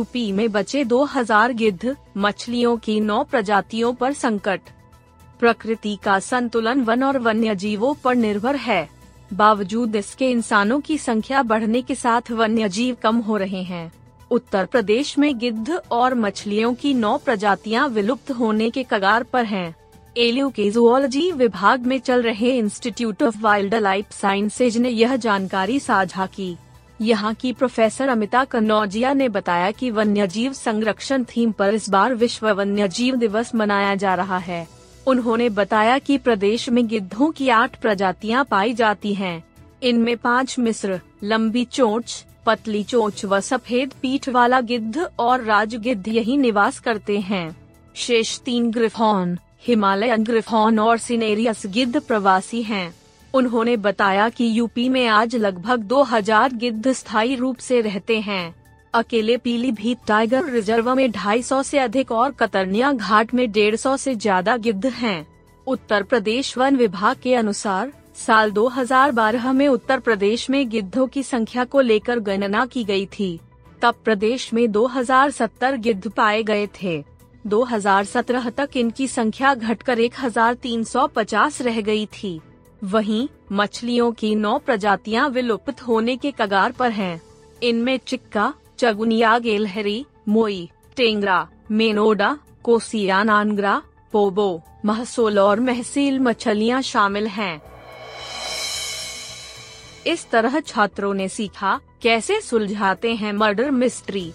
UP में बचे 2000 गिद्ध, मछलियों की नौ प्रजातियों पर संकट। प्रकृति का संतुलन वन और वन्य जीवों पर निर्भर है। बावजूद इसके इंसानों की संख्या बढ़ने के साथ वन्य जीव कम हो रहे हैं। उत्तर प्रदेश में गिद्ध और मछलियों की नौ प्रजातियाँ विलुप्त होने के कगार पर हैं। एलियो के जुओलॉजी विभाग में चल रहे institute of wild life sciences ने यह जानकारी साझा की। यहाँ की प्रोफेसर अमिता कन्नौजिया ने बताया कि वन्यजीव संरक्षण थीम पर इस बार विश्व वन्यजीव दिवस मनाया जा रहा है। उन्होंने बताया कि प्रदेश में गिद्धों की आठ प्रजातियाँ पाई जाती हैं। इनमें पाँच मिस्र लंबी चोंच, पतली चोंच व सफ़ेद पीठ वाला गिद्ध और राज गिद्ध यही निवास करते हैं। शेष तीन ग्रिफॉन, हिमालयन ग्रिफॉन और सिनेरियस गिद्ध प्रवासी हैं। उन्होंने बताया कि यूपी में आज लगभग 2000 गिद्ध स्थायी रूप से रहते हैं। अकेले पीलीभीत टाइगर रिज़र्व में 250 से अधिक और कतरनिया घाट में 150 से ज़्यादा गिद्ध हैं। उत्तर प्रदेश वन विभाग के अनुसार, साल 2012 में उत्तर प्रदेश में गिद्धों की संख्या को लेकर गणना की गई थी। तब प्रदेश में 2070 गिद्ध पाए गए थे। 2017 तक इनकी संख्या घटकर 1350 रह गई थी। वहीं, मछलियों की नौ प्रजातियाँ विलुप्त होने के कगार पर हैं। इनमें चिक्का, चगुनिया गेलहरी, मोई, टेंगरा, मेनोडा, कोसिया नानगरा, पोबो, महसोल और महसील मछलियाँ शामिल हैं। इस तरह छात्रों ने सीखा, कैसे सुलझाते हैं मर्डर मिस्ट्री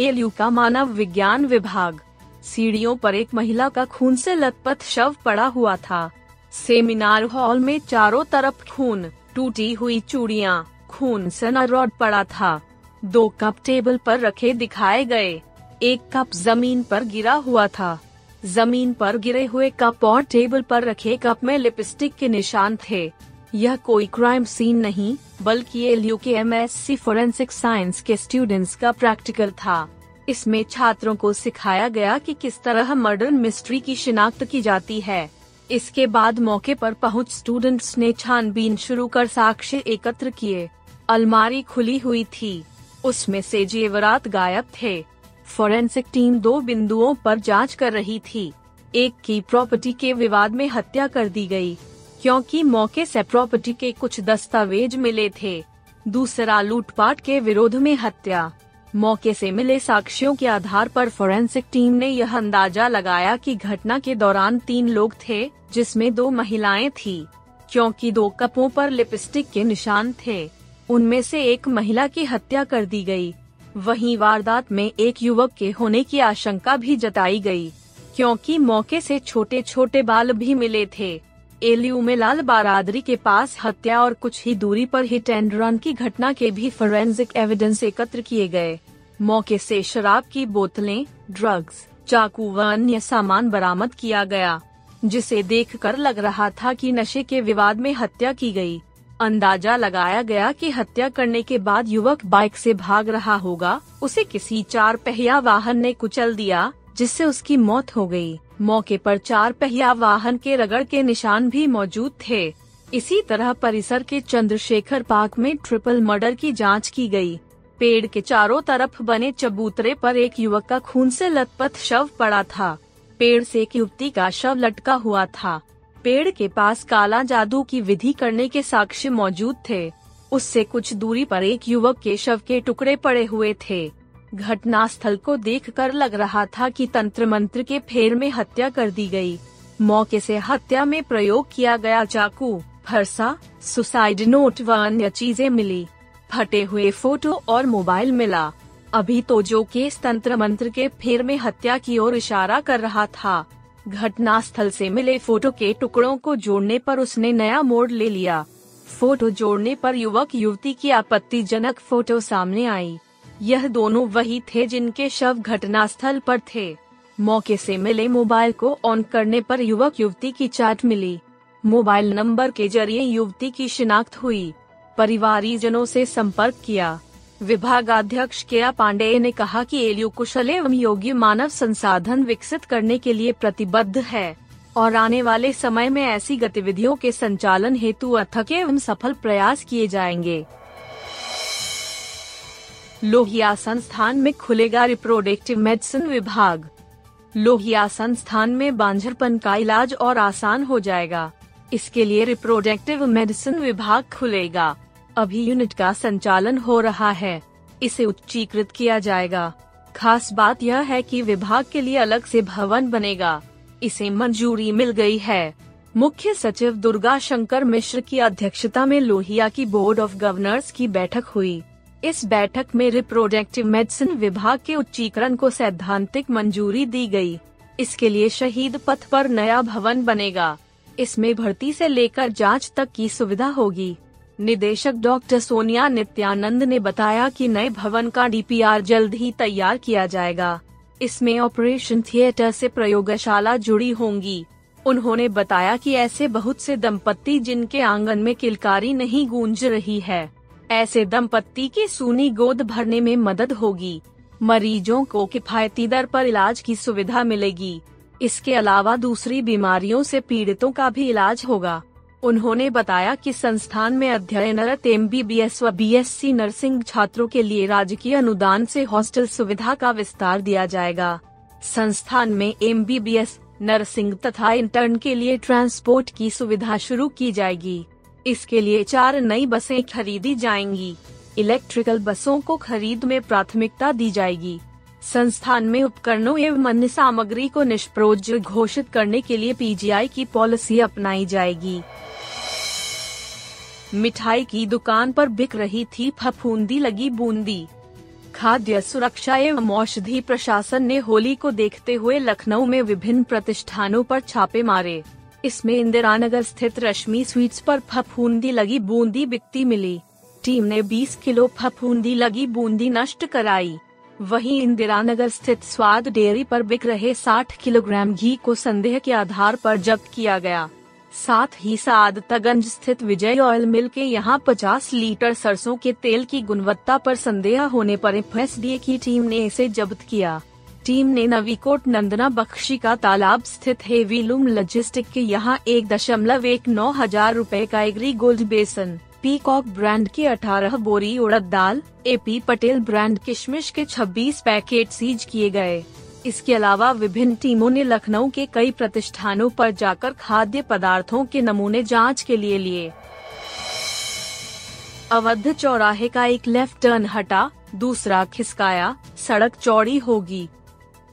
एलयू का मानव विज्ञान विभाग सीढ़ियों पर एक महिला का खून से लथपथ शव पड़ा हुआ था सेमिनार हॉल में चारों तरफ़ खून, टूटी हुई चूड़ियाँ, खून से रॉड पड़ा था। दो कप टेबल पर रखे दिखाए गए। एक कप ज़मीन पर गिरा हुआ था। ज़मीन पर गिरे हुए कप और टेबल पर रखे कप में लिपस्टिक के निशान थे। यह कोई क्राइम सीन नहीं, बल्कि L U K M S C forensic science के स्टूडेंट्स का प्रैक्टिकल था। इसमें छात्रों को सिखाया गया कि किस तरह मर्डर मिस्ट्री की शिनाख्त की जाती है। इसके बाद मौके पर पहुँच स्टूडेंट्स ने छानबीन शुरू कर साक्ष्य एकत्र किए। अलमारी खुली हुई थी। उसमें से जेवरात गायब थे। फोरेंसिक टीम दो बिंदुओं पर जाँच कर रही थी। एक की प्रॉपर्टी के विवाद में हत्या कर दी गई, क्योंकि मौके से प्रॉपर्टी के कुछ दस्तावेज़ मिले थे। दूसरा लूटपाट के विरोध में हत्या। मौके से मिले साक्ष्यों के आधार पर फोरेंसिक टीम ने यह अंदाज़ा लगाया कि घटना के दौरान तीन लोग थे जिसमें दो महिलाएँ थी क्योंकि दो कपों पर लिपस्टिक के निशान थे उनमें से एक महिला की हत्या कर दी गई। वहीं वारदात में एक युवक के होने की आशंका भी जताई गई, क्योंकि मौके से छोटे छोटे बाल भी मिले थे एलयू में लाल बारादरी के पास हत्या और कुछ ही दूरी पर हिट एंड रन की घटना के भी फोरेंसिक एविडेंस एकत्र किए गए मौके से शराब की बोतलें ड्रग्स चाकू व अन्य सामान बरामद किया गया, जिसे देखकर लग रहा था कि नशे के विवाद में हत्या की गई। अंदाज़ा लगाया गया कि हत्या करने के बाद युवक बाइक से भाग रहा होगा, उसे किसी चार पहिया वाहन ने कुचल दिया, जिससे उसकी मौत हो गई। मौके पर चार पहिया वाहन के रगड़ के निशान भी मौजूद थे। इसी तरह परिसर के चंद्रशेखर पार्क में ट्रिपल मर्डर की जाँच की गई। पेड़ के चारों तरफ़ बने चबूतरे पर एक युवक का खून से लथपथ शव पड़ा था। पेड़ से एक युवती का शव लटका हुआ था। पेड़ के पास काला जादू की विधि करने के साक्ष्य मौजूद थे। उससे कुछ दूरी पर एक युवक के शव के टुकड़े पड़े हुए थे। घटना स्थल को देखकर लग रहा था कि तंत्र मंत्र के फेर में हत्या कर दी गई। मौके से हत्या में प्रयोग किया गया चाकू, फरसा, सुसाइड नोट व अन्य चीज़ें मिली। फटे हुए फ़ोटो और मोबाइल मिला। अभी तो जो केस तंत्र मंत्र के फेर में हत्या की ओर इशारा कर रहा था घटना स्थल से मिले फ़ोटो के टुकड़ों को जोड़ने पर उसने नया मोड़ ले लिया। फ़ोटो जोड़ने पर युवक युवती की आपत्तिजनक फ़ोटो सामने आई। यह दोनों वही थे जिनके शव घटनास्थल पर थे। मौके से मिले मोबाइल को ऑन करने पर युवक युवती की चाट मिली। मोबाइल नंबर के ज़रिए युवती की शिनाख्त हुई। परिवारीजनों से संपर्क किया। विभागाध्यक्ष केया पांडेय ने कहा कि एलयू कुशल एवं योग्य मानव संसाधन विकसित करने के लिए प्रतिबद्ध है और आने वाले समय में ऐसी गतिविधियों के संचालन हेतु अथक एवं सफल प्रयास किए जाएँगे। लोहिया संस्थान में खुलेगा रिप्रोडक्टिव मेडिसिन विभाग। लोहिया संस्थान में बांझरपन का इलाज और आसान हो जाएगा। इसके लिए रिप्रोडक्टिव मेडिसिन विभाग खुलेगा। अभी यूनिट का संचालन हो रहा है। इसे उच्चीकृत किया जाएगा। खास बात यह है कि विभाग के लिए अलग से भवन बनेगा। इसे मंजूरी मिल गई है। मुख्य सचिव दुर्गा शंकर मिश्र की अध्यक्षता में लोहिया की बोर्ड ऑफ़ गवर्नर्स की बैठक हुई। इस बैठक में रिप्रोडक्टिव मेडिसिन विभाग के उच्चीकरण को सैद्धांतिक मंजूरी दी गई। इसके लिए शहीद पथ पर नया भवन बनेगा। इसमें भर्ती से लेकर जाँच तक की सुविधा होगी। निदेशक डॉक्टर सोनिया नित्यानंद ने बताया कि नए भवन का डीपीआर जल्द ही तैयार किया जाएगा। इसमें ऑपरेशन थिएटर से प्रयोगशाला जुड़ी होंगी। उन्होंने बताया कि ऐसे बहुत से दंपत्ति जिनके आँगन में किलकारी नहीं गूंज रही है। ऐसे दंपत्ति की सूनी गोद भरने में मदद होगी। मरीजों को किफायती दर पर इलाज की सुविधा मिलेगी। इसके अलावा दूसरी बीमारियों से पीड़ितों का भी इलाज होगा। उन्होंने बताया कि संस्थान में अध्ययनरत एम बी बी एस व बी एस सी नर्सिंग छात्रों के लिए राजकीय अनुदान से हॉस्टल सुविधा का विस्तार दिया जाएगा। संस्थान में M B B S nursing तथा इंटर्न के लिए ट्रांसपोर्ट की सुविधा शुरू की जाएगी। इसके लिए चार नई बसें खरीदी जाएँगी। इलेक्ट्रिकल बसों को खरीद में प्राथमिकता दी जाएगी। संस्थान में उपकरणों एवं अन्य सामग्री को निष्प्रोज घोषित करने के लिए पीजीआई की पॉलिसी अपनाई जाएगी। मिठाई की दुकान पर बिक रही थी फफूंदी लगी बूंदी। खाद्य सुरक्षा एवं औषधि प्रशासन ने होली को देखते हुए लखनऊ में विभिन्न प्रतिष्ठानों पर छापे मारे। इसमें इंदिरा नगर स्थित रश्मि स्वीट्स पर फफूंदी लगी बूंदी बिकती मिली। टीम ने 20 किलो फफूंदी लगी बूंदी नष्ट कराई। वहीं इंदिरा नगर स्थित स्वाद डेयरी पर बिक रहे 60 किलोग्राम घी को संदेह के आधार पर जब्त किया गया। साथ ही सादतगंज स्थित विजय ऑयल मिल के यहाँ 50 लीटर सरसों के तेल की गुणवत्ता पर संदेह होने पर एफ़ की टीम ने इसे जब्त किया। टीम ने नवीकोट नंदना बख्शी का तालाब स्थित हेवीलूम लॉजिस्टिक के यहाँ एक दशमलव एक नौ हज़ार रूपए का एग्री गोल्ड बेसन, पीकॉक ब्रांड की 18 बोरी उड़द दाल एपी पटेल ब्रांड किशमिश के 26 पैकेट सीज किए गए। इसके अलावा विभिन्न टीमों ने लखनऊ के कई प्रतिष्ठानों पर जाकर खाद्य पदार्थों के नमूने जाँच के लिए लिए। अवध चौराहे का एक लेफ़्ट टर्न हटा, दूसरा खिसकाया, सड़क चौड़ी होगी।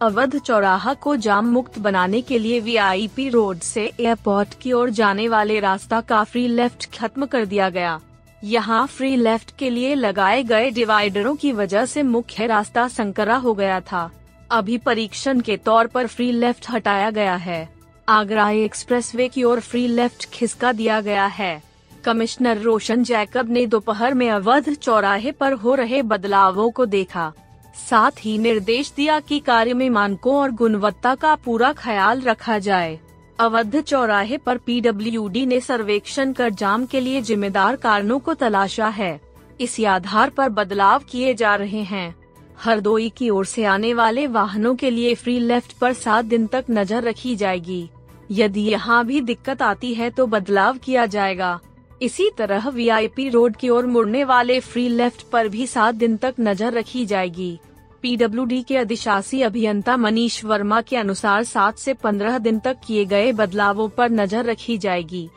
अवध चौराहा को जाम मुक्त बनाने के लिए वीआईपी रोड से एयरपोर्ट की ओर जाने वाले रास्ता का फ्री लेफ़्ट खत्म कर दिया गया। यहाँ फ्री लेफ़्ट के लिए लगाए गए डिवाइडरों की वजह से मुख्य रास्ता संकरा हो गया था। अभी परीक्षण के तौर पर फ्री लेफ़्ट हटाया गया है। आगरा एक्सप्रेसवे की ओर फ्री लेफ़्ट खिसका दिया गया है। कमिश्नर रोशन जैकब ने दोपहर में अवध चौराहे पर हो रहे बदलावों को देखा। साथ ही निर्देश दिया कि कार्य में मानकों और गुणवत्ता का पूरा ख्याल रखा जाए। अवध चौराहे पर पीडब्ल्यूडी ने सर्वेक्षण कर जाम के लिए जिम्मेदार कारणों को तलाशा है। इसी आधार पर बदलाव किए जा रहे हैं। हरदोई की ओर से आने वाले वाहनों के लिए फ्री लेफ़्ट पर सात दिन तक नज़र रखी जाएगी। यदि यहाँ भी दिक्कत आती है तो बदलाव किया जाएगा। इसी तरह वीआईपी रोड की ओर मुड़ने वाले फ्री लेफ़्ट पर भी सात दिन तक नज़र रखी जाएगी। पीडब्ल्यूडी के अधिशासी अभियंता मनीष वर्मा के अनुसार सात से पंद्रह दिन तक किए गए बदलावों पर नज़र रखी जाएगी।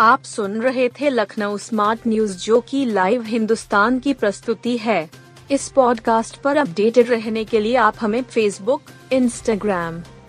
आप सुन रहे थे लखनऊ स्मार्ट न्यूज़ जो की लाइव हिंदुस्तान की प्रस्तुति है। इस पॉडकास्ट पर अपडेटेड रहने के लिए आप हमें फेसबुक, इंस्टाग्राम